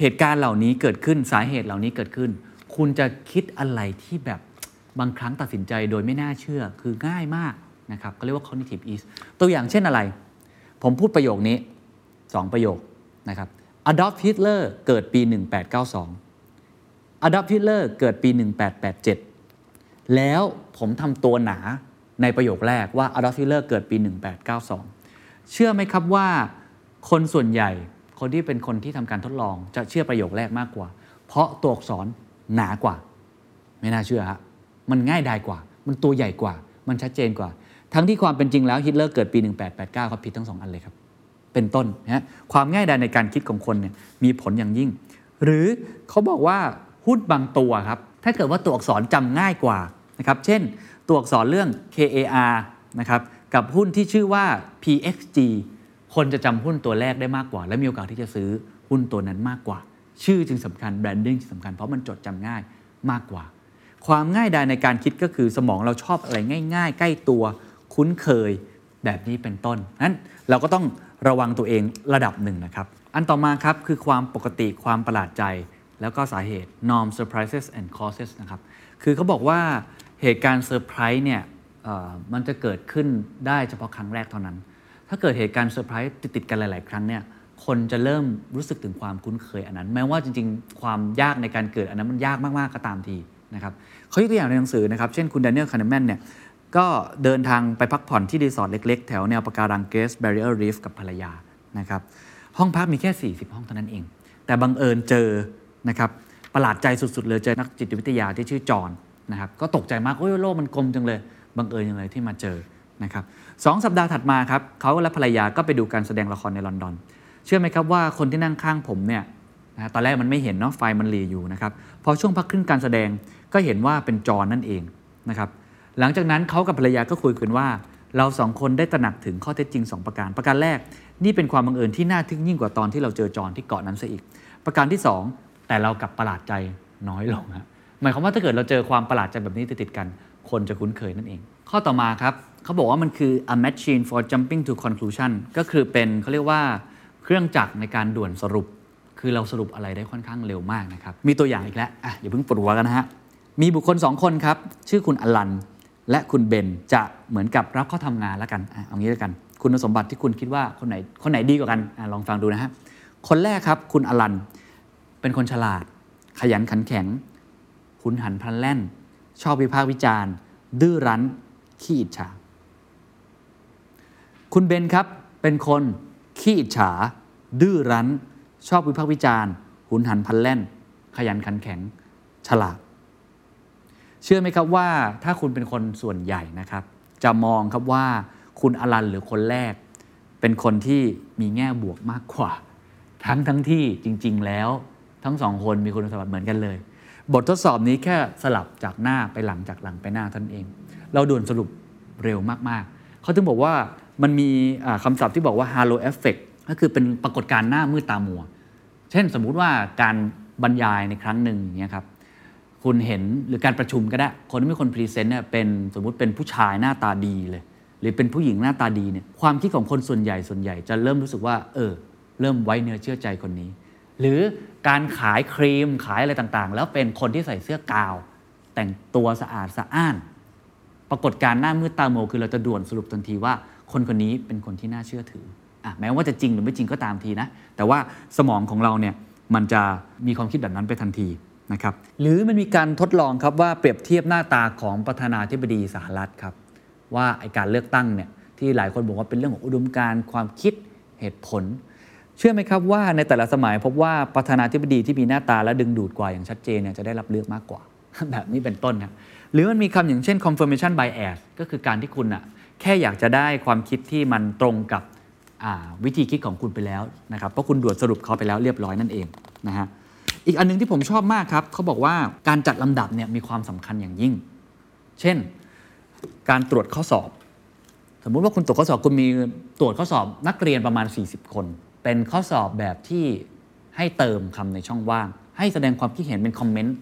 เหตุการณ์เหล่านี้เกิดขึ้นสาเหตุเหล่านี้เกิดขึ้น คุณจะคิดอะไรที่แบบบางครั้งตัดสินใจโดยไม่น่าเชื่อคือง่ายมากนะครับก็เรียกว่า cognitive ease ตัวอย่างเช่นอะไร ผมพูดประโยคนี้ 2 ประโยคนะครับ Adolf Hitler เกิดปี 1892 Adolf Hitler เกิดปี 1887 แล้วผมทำตัวหนาในประโยคแรกว่า Adolf Hitler เกิดปี 1892 เชื่อไหมครับว่า คนส่วนใหญ่คนที่เป็นคนที่ทำการทดลองจะเชื่อประโยคแรกมากกว่า เพราะตัวอักษรหนากว่า ไม่น่าเชื่อฮะมันง่ายดายกว่า มันตัวใหญ่กว่า มันชัดเจนกว่า ทั้งที่ความเป็นจริงแล้วฮิตเลอร์เกิดปี 1889ครับผิดทั้งสองอันเลยครับ เป็นต้นนะความง่ายดายในการคิดของคนเนี่ยมีผลอย่างยิ่ง หรือเขาบอกว่าหุ้นบางตัวครับถ้าเกิดว่าตัวอักษรจำง่ายกว่านะครับเช่น ตัวอักษรเรื่อง KAR นะครับกับหุ้นที่ชื่อว่า PXG คนจะจำหุ้นตัวแรกได้มากกว่า และมีโอกาสที่จะซื้อหุ้นตัวนั้นมากกว่า ชื่อจึงสำคัญแบรนดิ้งจึงสำคัญเพราะมันจดจำง่ายมากกว่า ความง่ายดายในการคิดก็คือสมองเราชอบอะไรง่าย ๆ ใกล้ตัวคุ้นเคยแบบนี้เป็นต้นนั้นเราก็ต้องระวังตัวเองระดับหนึ่งนะครับ อันต่อมาครับคือความปกติความประหลาดใจ แล้วก็สาเหตุ norm surprises and causes นะครับคือเขาบอกว่าเหตุการณ์เซอร์ไพรส์เนี่ยมันจะเกิดขึ้นได้เฉพาะครั้งแรกเท่านั้น ถ้าเกิดเหตุการณ์เซอร์ไพรส์ติดๆกันหลาย ๆ ครั้งเนี่ยคนจะเริ่มรู้สึกถึงความคุ้นเคยอันนั้น แม้ว่าจริง ๆ ความยากในการเกิดอันนั้นมันยากมาก ๆ ก็ตามทีนะครับเขายกตัวอย่างในหนังสือนะครับเช่นคุณแดเนียลคาห์เนมันเนี่ยก็เดินทางไปพักผ่อนที่รีสอร์ทเล็ก ๆ แถวแนวปะการัง Great Barrier Reef กับภรรยานะครับห้องพักมีแค่ 40 ห้องเท่านั้นเอง แต่บังเอิญเจอนะครับประหลาดใจสุด ๆ เลยเจอนักจิตวิทยาที่ชื่อจอห์นนะครับก็ตกใจมากโอ้ยโลกมันกลมจังเลยบังเอิญอย่างไรที่มาเจอ นะครับสองสัปดาห์ถัดมาครับเขาและภรรยาก็ไปดูการแสดงละครในลอนดอน เชื่อไหมครับว่าคนที่นั่งข้างผมเนี่ยนะตอนแรกมันไม่เห็นเนาะไฟมันหลีอยู่นะครับพอช่วงพักครึ่งการแสดงก็เห็นว่าเป็นจอนั่นเองนะครับหลังจากนั้นเขากับภรรยาก็คุยกันว่า เราสองคนได้ตระหนักถึงข้อเท็จจริง 2 ประการ ประการแรกนี่เป็นความบังเอิญที่น่าทึ่งยิ่งกว่าตอนที่เราเจอจอนที่เกาะนั้นซะอีก ประการที่ 2 แต่เรากลับประหลาดใจน้อยลงฮะหมายความว่าถ้าเกิดเราเจอความประหลาดใจแบบนี้ติดๆกัน คนจะคุ้นเคยนั่นเอง ข้อต่อมาครับ เขาบอกว่ามันคือ a machine for jumping to conclusion ก็คือเป็นเขาเรียกว่าเครื่องจักรในการด่วนสรุป คือเราสรุปอะไรได้ค่อนข้างเร็วมากนะครับ มีตัวอย่างอีกแล้วอะอย่าเพิ่งปวดหัวกันนะฮะ มีบุคคลสองคนครับ ชื่อคุณอลัน และคุณเบนจะเหมือนกับรับเข้าทำงานแล้วกันอะเอางี้แล้วกัน คุณสมบัติที่คุณคิดว่าคนไหนคนไหนดีกว่ากันอะลองฟังดูนะฮะคนแรกครับคุณอลัน เป็นคนฉลาด ขยันขันแข็งหุนหันพลันแล่น ชอบวิพากษ์วิจารณ์ ดื้อรั้นขี้อิจฉา คุณเบนครับ เป็นคนขี้อิจฉา ดื้อรั้น ชอบวิพากษ์วิจารณ์ หุนหันพันแล่น ขยันขันแข็ง ฉลาด เชื่อไหมครับว่าถ้าคุณเป็นคนส่วนใหญ่นะครับ จะมองครับว่าคุณอลันหรือคนแรก เป็นคนที่มีแง่บวกมากกว่า ทั้งทั้งที่จริง ๆ แล้ว ทั้งสองคนมีคุณสมบัติเหมือนกันเลย บททดสอบนี้แค่สลับจากหน้าไปหลังจากหลังไปหน้าท่านเอง เราด่วนสรุปเร็วมากๆเขาถึงบอกว่า มันมีอ่าคำศัพท์ที่บอกว่า halo effect ก็คือเป็นปรากฏการณ์หน้ามืดตามัว เช่นสมมุติว่าการบรรยายในครั้งหนึ่งอย่างเงี้ยครับคุณเห็นหรือการประชุมก็ได้ คนที่เป็นคนพรีเซนต์เนี่ยเป็นสมมุติเป็นผู้ชายหน้าตาดีเลย หรือเป็นผู้หญิงหน้าตาดีเนี่ยความคิดของคนส่วนใหญ่ส่วนใหญ่จะเริ่มรู้สึกว่า เออ เริ่มไว้เนื้อเชื่อใจคนนี้ หรือการขายครีมขายอะไรต่างๆ แล้วเป็นคนที่ใส่เสื้อกาว แต่งตัวสะอาดสะอ้าน ปรากฏการณ์หน้ามืดตาโมคือเราจะด่วนสรุปทันทีว่า คนคนนี้เป็นคนที่น่าเชื่อถืออะแม้ว่าจะจริงหรือไม่จริงก็ตามทีนะ แต่ว่าสมองของเราเนี่ยมันจะมีความคิดแบบนั้นไปทันทีนะครับ หรือมันมีการทดลองครับว่าเปรียบเทียบหน้าตาของประธานาธิบดีสหรัฐครับ ว่าไอการเลือกตั้งเนี่ยที่หลายคนบอกว่าเป็นเรื่องของอุดมการณ์ความคิดเหตุผล เชื่อไหมครับว่าในแต่ละสมัยพบว่าประธานาธิบดีที่มีหน้าตาและดึงดูดกว่าอย่างชัดเจนเนี่ยจะได้รับเลือกมากกว่า แบบนี้เป็นต้นครับหรือมันมีคำอย่างเช่น confirmation bias ก็คือการที่คุณอะ แค่อยากจะได้ความคิดที่มันตรงกับวิธีคิดของคุณไปแล้วนะครับเพราะคุณด่วนสรุปเขาไปแล้วเรียบร้อยนั่นเองนะฮะอีกอันหนึงที่ผมชอบมากครับเขาบอกว่าการจัดลำดับเนี่ยมีความสำคัญอย่างยิ่ง เช่น การตรวจข้อสอบ สมมุติว่าคุณตรวจข้อสอบคุณมีตรวจข้อสอบนักเรียนประมาณ 40 คน เป็นข้อสอบแบบที่ให้เติมคำในช่องว่าง ให้แสดงความคิดเห็นเป็นคอมเมนต์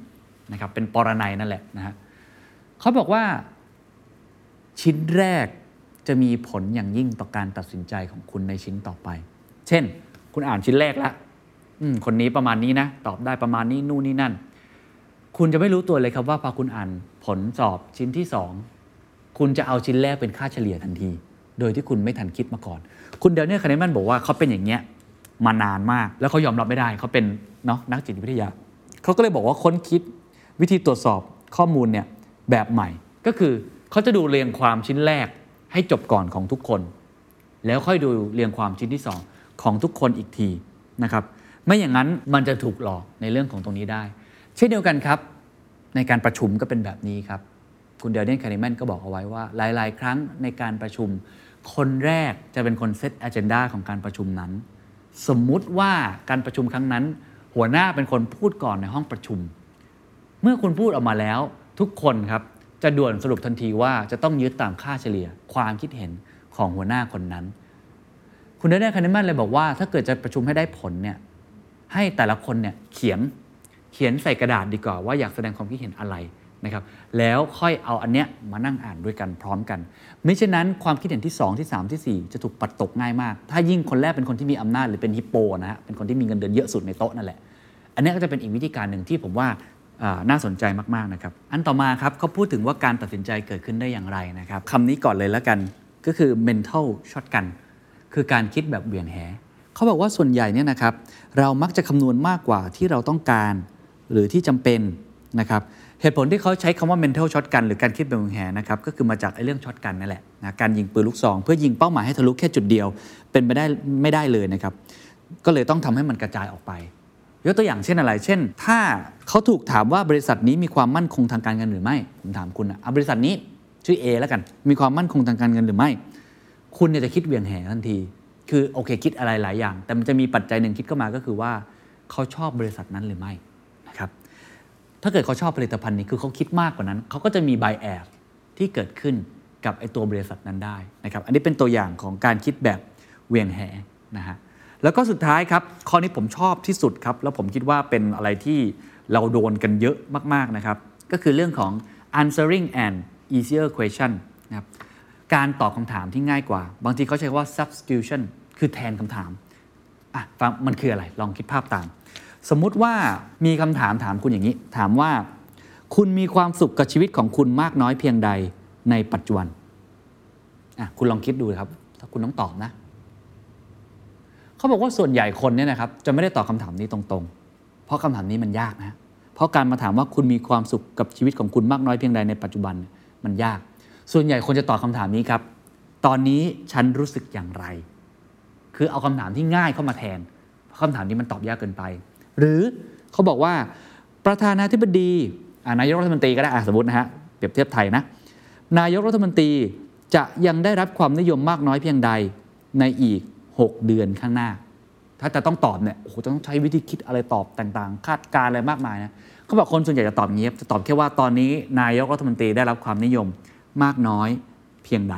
นะครับเป็นปรนัยนั่นแหละนะฮะเขาบอกว่าชิ้นแรก จะมีผลอย่างยิ่งต่อการตัดสินใจของคุณในชิ้นต่อไป เช่น คุณอ่านชิ้นแรกแล้วคนนี้ประมาณนี้นะ ตอบได้ประมาณนี้นู่นนี่นั่น คุณจะไม่รู้ตัวเลยครับว่าพอคุณอ่านผลสอบชิ้นที่สองคุณจะเอาชิ้นแรกเป็นค่าเฉลี่ยทันที โดยที่คุณไม่ทันคิดมาก่อน คุณเดลเนียลคาเนมันบอกว่าเขาเป็นอย่างเงี้ยมานานมาก แล้วเขายอมรับไม่ได้เขาเป็นเนาะนักจิตวิทยาเขาก็เลยบอกว่าค้นคิดวิธีตรวจสอบข้อมูลเนี่ยแบบใหม่ ก็คือเขาจะดูเรียงความชิ้นแรก ให้จบก่อนของทุกคน แล้วค่อยดูเรียงความชิ้นที่สองของทุกคนอีกทีนะครับไม่อย่างนั้นมันจะถูกหลอกในเรื่องของตรงนี้ได้ เช่นเดียวกันครับ ในการประชุมก็เป็นแบบนี้ครับ คุณเดลเดนคาริแมนก็บอกเอาไว้ว่า หลาย ๆ ครั้งในการประชุม คนแรกจะเป็นคนเซต a อ e n d a ของการประชุมนั้น สมมุติว่าการประชุมครั้งนั้น หัวหน้าเป็นคนพูดก่อนในห้องประชุม เมื่อคุณพูดออกมาแล้วทุกคนครับ จะด่วนสรุปทันทีว่าจะต้องยึดตามค่าเฉลี่ย ความคิดเห็นของหัวหน้าคนนั้น คุณเดนนอร์คานิมันเลยบอกว่า ถ้าเกิดจะประชุมให้ได้ผลเนี่ยให้แต่ละคนเนี่ยเขียนเขียนใส่กระดาษดีกว่าว่าอยากแสดงความคิดเห็นอะไรนะครับแล้วค่อยเอาอันเนี้ยมานั่งอ่านด้วยกันพร้อมกันไม่เช่นนั้นความคิดเห็นที่ 2 ที่ 3 ที่ 4 จะถูกปัดตกง่ายมาก ถ้ายิ่งคนแรกเป็นคนที่มีอำนาจหรือเป็นฮิปโปนะฮะเป็นคนที่มีเงินเดือนเยอะสุดในโต๊ะนั่นแหละ อันนี้ก็จะเป็นอีกวิธีการหนึ่งที่ผมว่า น่าสนใจมากๆนะครับ อันต่อมาครับเขาพูดถึงว่าการตัดสินใจเกิดขึ้นได้อย่างไรนะครับคำนี้ก่อนเลยแล้วกันก็คือ mental shotgun คือการคิดแบบเบี่ยงแหเขาบอกว่าส่วนใหญ่เนี่ยนะครับ เรามักจะคำนวณมากกว่าที่เราต้องการ หรือที่จำเป็นนะครับเหตุผลที่เขาใช้คำว่า mental shotgun หรือการคิดแบบเบี่ยงแหนะครับก็คือมาจากไอ้เรื่องช็อตกันนั่นแหละนะการยิงปืนลูกซองเพื่อยิงเป้าหมายให้ทะลุแค่จุดเดียว เป็นไปได้ไม่ได้เลยนะครับ ก็เลยต้องทำให้มันกระจายออกไป ยกตัวอย่างเช่นอะไร เช่น ถ้าเขาถูกถามว่าบริษัทนี้มีความมั่นคงทางการเงินหรือไม่ ผมถามคุณอะอะบริษัทนี้ชื่อ A แล้วกัน มีความมั่นคงทางการเงินหรือไม่ คุณเนี่ยจะคิดเหวียงแหทันที คือโอเคคิดอะไรหลายอย่าง แต่มันจะมีปัจจัยหนึ่งคิดเข้ามาก็คือว่าเขาชอบบริษัทนั้นหรือไม่นะครับ ถ้าเกิดเขาชอบผลิตภัณฑ์นี้คือเขาคิดมากกว่านั้น เขาก็จะมี bias ที่เกิดขึ้นกับไอตัวบริษัทนั้นได้นะครับ อันนี้เป็นตัวอย่างของการคิดแบบเหวียงแหนะฮะ แล้วก็สุดท้ายครับ ข้อนี้ผมชอบที่สุดครับ แล้วผมคิดว่าเป็นอะไรที่เราโดนกันเยอะมากๆนะครับ ก็คือเรื่องของ answering and easier question นะครับการตอบคำถามที่ง่ายกว่า บางทีเขาใช้ว่า substitution คือแทนคำถามอะฟังมันคืออะไร ลองคิดภาพตาม สมมุติว่ามีคำถามถามคุณอย่างนี้ ถามว่า คุณมีความสุขกับชีวิตของคุณมากน้อยเพียงใดในปัจจุบันอะคุณลองคิดดูครับ ถ้าคุณต้องตอบนะ เขาบอกว่าส่วนใหญ่คนเนี่ยนะครับจะไม่ได้ตอบคำถามนี้ตรงๆ เพราะคำถามนี้มันยากนะ เพราะการมาถามว่าคุณมีความสุขกับชีวิตของคุณมากน้อยเพียงใดในปัจจุบันมันยาก ส่วนใหญ่คนจะตอบคำถามนี้ครับ ตอนนี้ฉันรู้สึกอย่างไร คือเอาคำถามที่ง่ายเข้ามาแทน เพราะคำถามนี้มันตอบยากเกินไป หรือเขาบอกว่าประธานาธิบดีนายกรัฐมนตรีก็ได้สมมตินะฮะเปรียบเทียบไทยนะนายกรัฐมนตรีจะยังได้รับความนิยมมากน้อยเพียงใดในอีก 6 เดือนข้างหน้า ถ้าจะต้องตอบเนี่ยโอ้โหจะต้องใช้วิธีคิดอะไรตอบต่างๆ คาดการณ์อะไรมากมายนะเขาบอกคนส่วนใหญ่จะตอบอย่างนี้จะตอบแค่ว่าตอนนี้นายกรัฐมนตรีได้รับความนิยมมากน้อยเพียงใด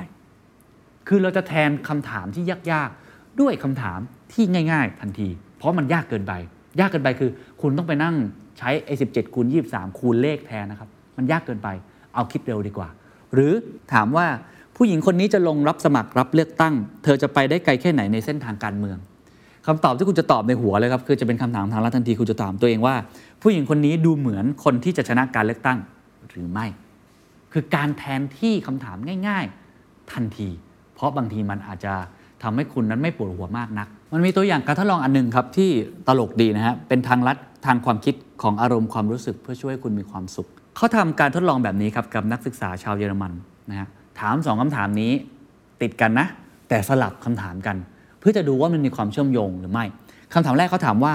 คือเราจะแทนคำถามที่ยากๆ ด้วยคำถามที่ง่าย ๆ ทันที เพราะมันยากเกินไป ยากเกินไปคือ คุณต้องไปนั่งใช้ไอ้สิบเจ็ดคูณยี่สามคูณเลขแทนนะครับ มันยากเกินไป เอาคิดเร็วดีกว่า หรือถามว่า ผู้หญิงคนนี้จะลงรับสมัครรับเลือกตั้ง เธอจะไปได้ไกลแค่ไหนในเส้นทางการเมืองคำตอบที่คุณจะตอบในหัวเลยครับคือจะเป็นคำถามทางลัดทันทีคุณจะถามตัวเองว่า ผู้หญิงคนนี้ดูเหมือนคนที่จะชนะการเลือกตั้งหรือไม่ คือการแทนที่คำถามง่าย ๆ ทันที เพราะบางทีมันอาจจะทำให้คุณนั้นไม่ปวดหัวมากนัก มันมีตัวอย่างการทดลองอันหนึงครับที่ตลกดีนะฮะเป็นทางลัดทางความคิดของอารมณ์ความรู้สึกเพื่อช่วยคุณมีความสุข เขาทำการทดลองแบบนี้ครับกับนักศึกษาชาวเยอรมันนะฮะ ถามสองคำถามนี้ติดกันนะ แต่สลับคำถามกัน เพื่อจะดูว่ามันมีความเชื่อมโยงหรือไม่คำถามแรกเขาถามว่า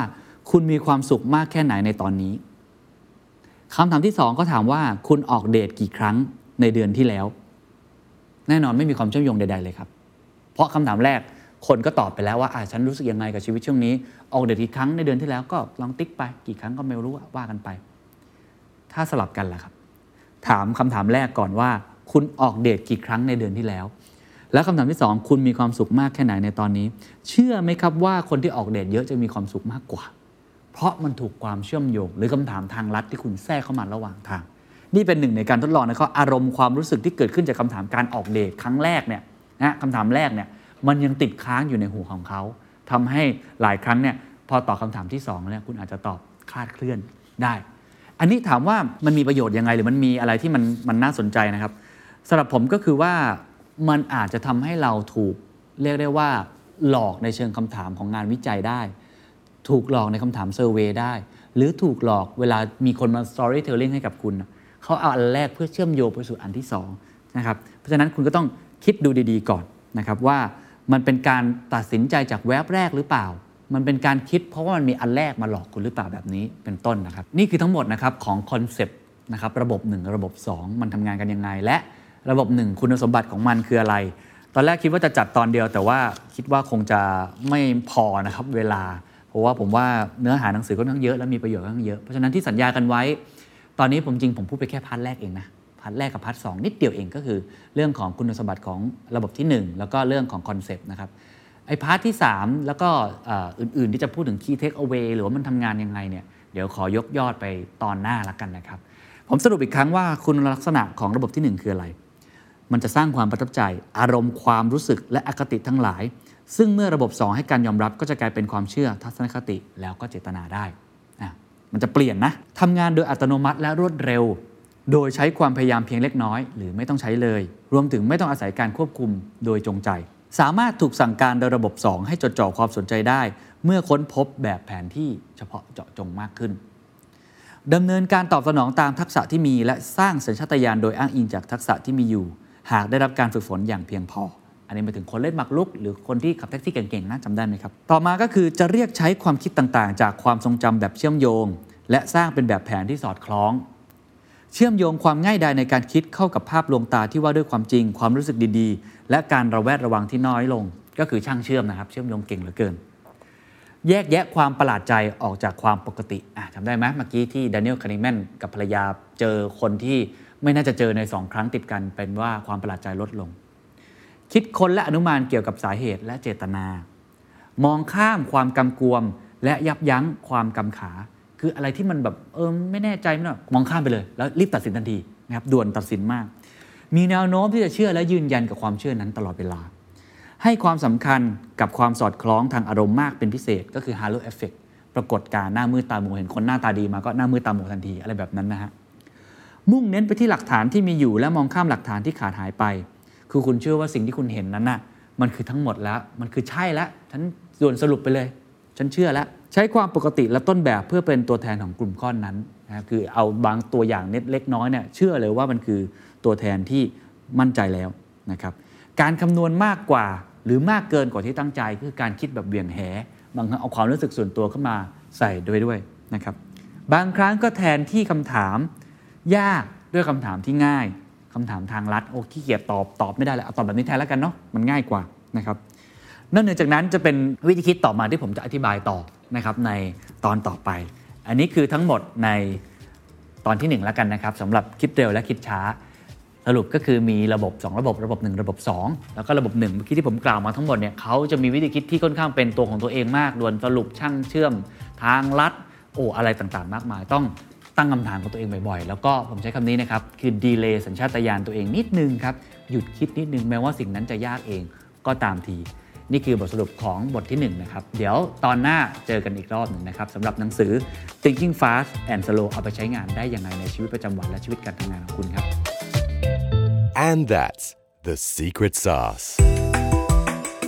คุณมีความสุขมากแค่ไหนในตอนนี้คำถามที่สองก็ถามว่า คุณออกเดทกี่ครั้งในเดือนที่แล้ว แน่นอนไม่มีความเชื่อมโยงใด ๆ เลยครับ เพราะคำถามแรกคนก็ตอบไปแล้วว่าอ่าฉันรู้สึกยังไงกับชีวิตช่วงนี้ ออกเดทกี่ครั้งในเดือนที่แล้วก็ลองติ๊กไป กี่ครั้งก็ไม่รู้ว่ากันไป ถ้าสลับกันล่ะครับ ถามคำถามแรกก่อนว่า คุณออกเดทกี่ครั้งในเดือนที่แล้ว แล้วคำถามที่สองคุณมีความสุขมากแค่ไหนในตอนนี้ เชื่อไหมครับว่าคนที่ออกเดทเยอะจะมีความสุขมากกว่า เพราะมันถูกความเชื่อมโยง หรือคำถามทางลัดที่คุณแทรกเข้ามาระหว่างทาง นี่เป็นหนึ่งในการทดลองนะครับอารมณ์ความรู้สึกที่เกิดขึ้นจากคำถามการออกเดทครั้งแรกเนี่ยนะคำถามแรกเนี่ยมันยังติดค้างอยู่ในหัวของเขาทำให้หลายครั้งเนี่ยพอตอบคาถามที่2เนี่ยคุณอาจจะตอบคลาดเคลื่อนได้ อันนี้ถามว่ามันมีประโยชน์ยังไงหรือมันมีอะไรที่มันมันน่าสนใจนะครับ สำหรับผมก็คือว่ามันอาจจะทำให้เราถูกเรียกได้ว่า หลอกในเชิงคำถามของงานวิจัยได้ ถูกหลอกในคำถามเซอร์เวยได้ หรือถูกหลอกเวลามีคนมา storytelling ให้กับคุณเขาเอาอันแรกเพื่อเชื่อมโยงไปสู่อันที่2นะครับเพราะฉะนั้นคุณก็ต้องคิดดูดีๆก่อนนะครับว่ามันเป็นการตัดสินใจจากแวบแรกหรือเปล่า มันเป็นการคิดเพราะว่ามันมีอันแรกมาหลอกคุณหรือเปล่าแบบนี้เป็นต้นนะครับ นี่คือทั้งหมดนะครับของคอนเซปต์นะครับระบบ 1 ระบบ 2 มันทำงานกันยังไงและ ระบบ1คุณสมบัติของมันคืออะไร ตอนแรกคิดว่าจะจัดตอนเดียว แต่ว่าคิดว่าคงจะไม่พอนะครับเวลา เพราะว่าผมว่าเนื้อหาหนังสือก็ทั้งเยอะและมีประโยชน์ก็ทั้งเยอะ เพราะฉะนั้นที่สัญญากันไว้ ตอนนี้ผมจริงผมพูดไปแค่ part แรกเองนะ part แรกกับ part 2 นิดเดียวเองก็คือ เรื่องของคุณสมบัติของระบบที่ 1 แล้วก็เรื่องของคอนเซปต์นะครับไอ้ part ที่ 3 แล้วก็อื่นๆที่จะพูดถึง key takeaway หรือว่ามันทำงานยังไงเนี่ยเดี๋ยวขอยกยอดไปตอนหน้าละกันนะครับ ผมสรุปอีกครั้งว่าคุณลักษณะของระบบที่ 1 คืออะไร มันจะสร้างความประทับใจ อารมณ์ความรู้สึกและอคติทั้งหลาย ซึ่งเมื่อระบบ 2 ให้การยอมรับก็จะกลายเป็นความเชื่อทัศนคติแล้วก็เจตนาได้อะมันจะเปลี่ยนนะทำงานโดยอัตโนมัติและรวดเร็ว โดยใช้ความพยายามเพียงเล็กน้อย หรือไม่ต้องใช้เลย รวมถึงไม่ต้องอาศัยการควบคุมโดยจงใจ สามารถถูกสั่งการโดยระบบ 2 ให้จดจ่อความสนใจได้ เมื่อค้นพบแบบแผนที่เฉพาะเจาะจงมากขึ้นดำเนินการตอบสนองตามทักษะที่มี และสร้างสัญชาตญาณโดยอ้างอิงจากทักษะที่มีอยู่ หากได้รับการฝึกฝนอย่างเพียงพอ อันนี้หมายถึงคนเล่นหมากรุก หรือคนที่ขับแท็กซี่เก่งๆนะจำได้ไหมครับ ต่อมาก็คือจะเรียกใช้ความคิดต่างๆ จากความทรงจำแบบเชื่อมโยง และสร้างเป็นแบบแผนที่สอดคล้อง เชื่อมโยงความง่ายดายในการคิดเข้ากับภาพลวงตาที่ว่าด้วยความจริง ความรู้สึกดีๆ และการระแวดระวังที่น้อยลง ก็คือช่างเชื่อมนะครับ เชื่อมโยงเก่งเหลือเกินแยกแยะความประหลาดใจออกจากความปกติจำได้ไหมเมื่อกี้ที่ดานิเอลคานิแมนกับภรรยาเจอคนที่ ไม่น่าจะเจอในสองครั้งติดกันเป็นว่าความประหลาดใจลดลง คิดค้นและอนุมานเกี่ยวกับสาเหตุและเจตนา มองข้ามความกำกวม และยับยั้งความกำขา คืออะไรที่มันแบบเออไม่แน่ใจไม่หรอกมองข้ามไปเลย แล้วรีบตัดสินทันทีนะครับด่วนตัดสินมาก มีแนวโน้มที่จะเชื่อและยืนยันกับความเชื่อนั้นตลอดเวลา ให้ความสำคัญกับความสอดคล้องทางอารมณ์มากเป็นพิเศษ ก็คือ halo effect ปรากฏการหน้ามืดตาหมูเห็นคนหน้าตาดีมาก็หน้ามืดตาหมูทันทีอะไรแบบนั้นนะฮะ มุ่งเน้นไปที่หลักฐานที่มีอยู่และมองข้ามหลักฐานที่ขาดหายไป คือคุณเชื่อว่าสิ่งที่คุณเห็นนั้นน่ะมันคือทั้งหมดแล้ว มันคือใช่แล้วฉันส่วนสรุปไปเลย ฉันเชื่อแล้ว ใช้ความปกติและต้นแบบเพื่อเป็นตัวแทนของกลุ่มก้อนนั้นนะคือเอาบางตัวอย่างเน็ตเล็กน้อยเนี่ยเชื่อเลยว่ามันคือตัวแทนที่มั่นใจแล้วนะครับการคำนวณมากกว่าหรือมากเกินกว่าที่ตั้งใจคือการคิดแบบเบี่ยงแหบางครั้งเอาความรู้สึกส่วนตัวเข้ามาใส่ด้วยด้วยนะครับบางครั้งก็แทนที่คำถาม ยากด้วยคำถามที่ง่ายคำถามทางลัดโอ้ขี้เกียจตอบตอบไม่ได้เลยเอาตอบแบบนี้แทนแล้วกันเนาะมันง่ายกว่านะครับนอกเหนือจากนั้นจะเป็นวิธีคิดต่อมาที่ผมจะอธิบายต่อนะครับในตอนต่อไป อันนี้คือทั้งหมดในตอนที่ 1 แล้วกันนะครับสำหรับคิดเร็วและคิดช้า สรุปก็คือมีระบบ 2 ระบบระบบ 1 ระบบ 2 แล้วก็ระบบ1เมื่อกี้ที่ผมกล่าวมาทั้งหมดเนี่ยเขาจะมีวิธีคิดที่ค่อนข้างเป็นตัวของตัวเองมากดวนสรุปช่างเชื่อม ทางลัดโอ้อะไรต่างๆ มากมาย ต้อง ตั้งคำถามกับตัวเองบ่อยๆ แล้วก็ผมใช้คำนี้นะครับ คือดีเลย์สัญชาตญาณตัวเองนิดนึงครับ หยุดคิดนิดนึงแม้ว่าสิ่งนั้นจะยากเองก็ตามที นี่คือบทสรุปของบทที่1นนะครับ เดี๋ยวตอนหน้าเจอกันอีกรอบหนึ่งนะครับสำหรับหนังสือ Thinking Fast and Slow เอาไปใช้งานได้ยังไงในชีวิตประจำวันและชีวิตการทำงานของคุณครับ And that's the secret sauce.